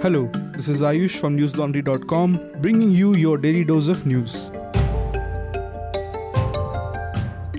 Hello, this is Ayush from newslaundry.com bringing you your daily dose of news.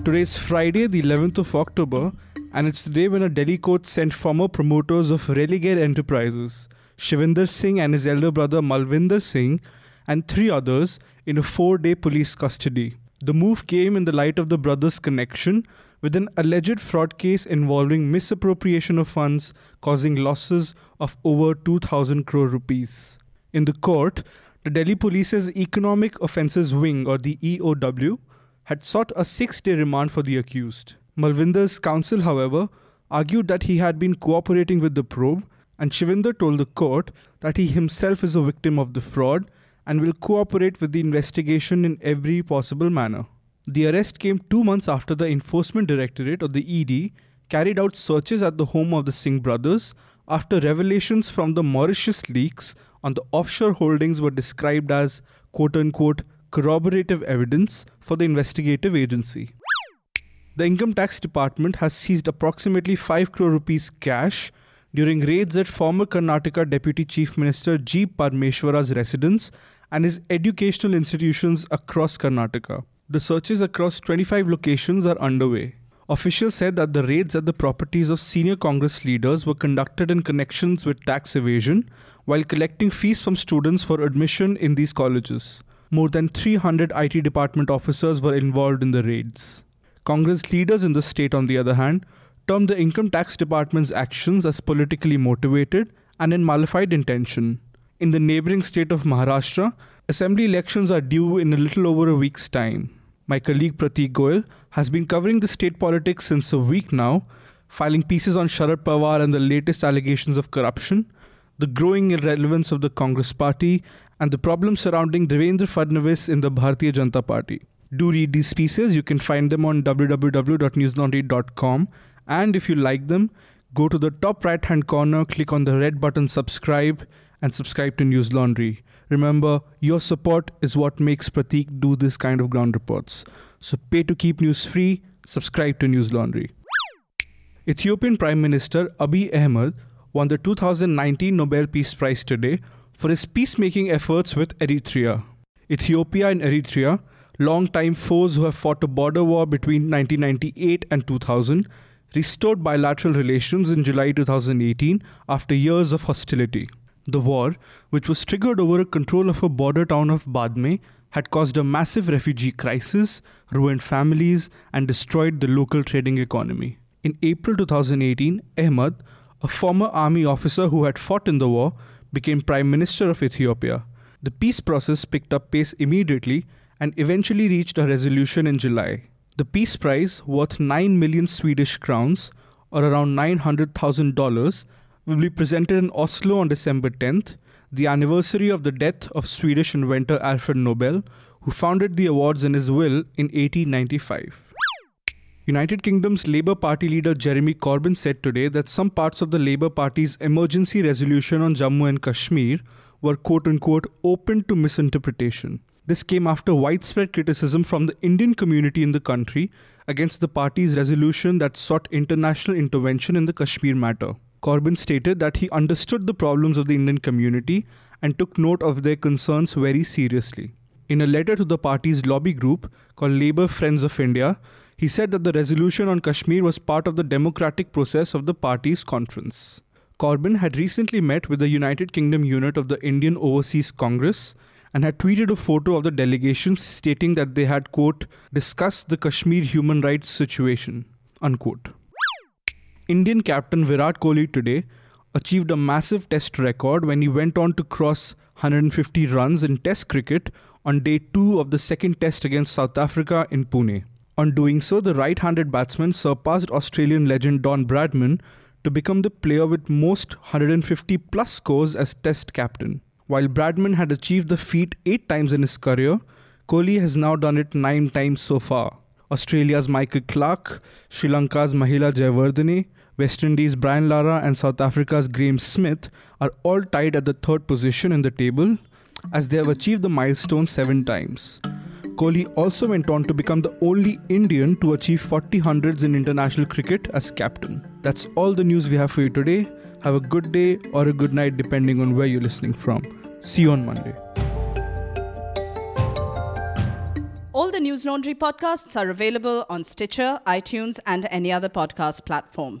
Today is Friday, the 11th of October, and it's the day when a Delhi court sent former promoters of Religare Enterprises, Shivinder Singh and his elder brother Malvinder Singh, and three others in a four day police custody. The move came in the light of the brothers' connection with an alleged fraud case involving misappropriation of funds causing losses of over 2000 crore rupees. In the court, the Delhi Police's Economic Offences Wing or the EOW had sought a 6-day remand for the accused. Malvinder's counsel, however, argued that he had been cooperating with the probe and Shivinder told the court that he himself is a victim of the fraud and will cooperate with the investigation in every possible manner. The arrest came two months after the Enforcement Directorate, or the ED, carried out searches at the home of the Singh brothers after revelations from the Mauritius leaks on the offshore holdings were described as quote unquote corroborative evidence for the investigative agency. The Income Tax Department has seized approximately 5 crore rupees cash during raids at former Karnataka Deputy Chief Minister G. Parmeshwara's residence and his educational institutions across Karnataka. The searches across 25 locations are underway. Officials said that the raids at the properties of senior Congress leaders were conducted in connections with tax evasion while collecting fees from students for admission in these colleges. More than 300 IT department officers were involved in the raids. Congress leaders in the state, on the other hand, termed the income tax department's actions as politically motivated and in mala fide intention. In the neighboring state of Maharashtra, assembly elections are due in a little over a week's time. My colleague Pratik Goel has been covering the state politics since a week now, filing pieces on Sharad Pawar and the latest allegations of corruption, the growing irrelevance of the Congress party, and the problems surrounding Devendra Fadnavis in the Bharatiya Janata Party. Do read these pieces. You can find them on www.newslaundry.com. And if you like them, go to the top right hand corner, click on the red button subscribe, and subscribe to News Laundry. Remember, your support is what makes Pratik do this kind of ground reports. So pay to keep news free, subscribe to News Laundry. Ethiopian Prime Minister Abiy Ahmed won the 2019 Nobel Peace Prize today for his peacemaking efforts with Eritrea. Ethiopia and Eritrea, long-time foes who have fought a border war between 1998 and 2000, restored bilateral relations in July 2018 after years of hostility. The war, which was triggered over a control of a border town of Badme, had caused a massive refugee crisis, ruined families, and destroyed the local trading economy. In April 2018, Ahmed, a former army officer who had fought in the war, became Prime Minister of Ethiopia. The peace process picked up pace immediately and eventually reached a resolution in July. The Peace Prize, worth 9 million Swedish crowns, or around $900,000, will be presented in Oslo on December 10th, the anniversary of the death of Swedish inventor Alfred Nobel, who founded the awards in his will in 1895. United Kingdom's Labour Party leader Jeremy Corbyn said today that some parts of the Labour Party's emergency resolution on Jammu and Kashmir were quote unquote open to misinterpretation. This came after widespread criticism from the Indian community in the country against the party's resolution that sought international intervention in the Kashmir matter. Corbyn stated that he understood the problems of the Indian community and took note of their concerns very seriously. In a letter to the party's lobby group called Labour Friends of India, he said that the resolution on Kashmir was part of the democratic process of the party's conference. Corbyn had recently met with the United Kingdom unit of the Indian Overseas Congress and had tweeted a photo of the delegations stating that they had, quote, discussed the Kashmir human rights situation, unquote. Indian captain Virat Kohli today achieved a massive test record when he went on to cross 150 runs in test cricket on day 2 of the second test against South Africa in Pune. On doing so, the right-handed batsman surpassed Australian legend Don Bradman to become the player with most 150 plus scores as test captain. While Bradman had achieved the feat 8 times in his career, Kohli has now done it 9 times so far. Australia's Michael Clarke, Sri Lanka's Mahela Jayawardene, West Indies' Brian Lara and South Africa's Graeme Smith are all tied at the third position in the table as they have achieved the milestone seven times. Kohli also went on to become the only Indian to achieve 40 hundreds in international cricket as captain. That's all the news we have for you today. Have a good day or a good night, depending on where you're listening from. See you on Monday. All the News Laundry podcasts are available on Stitcher, iTunes, and any other podcast platform.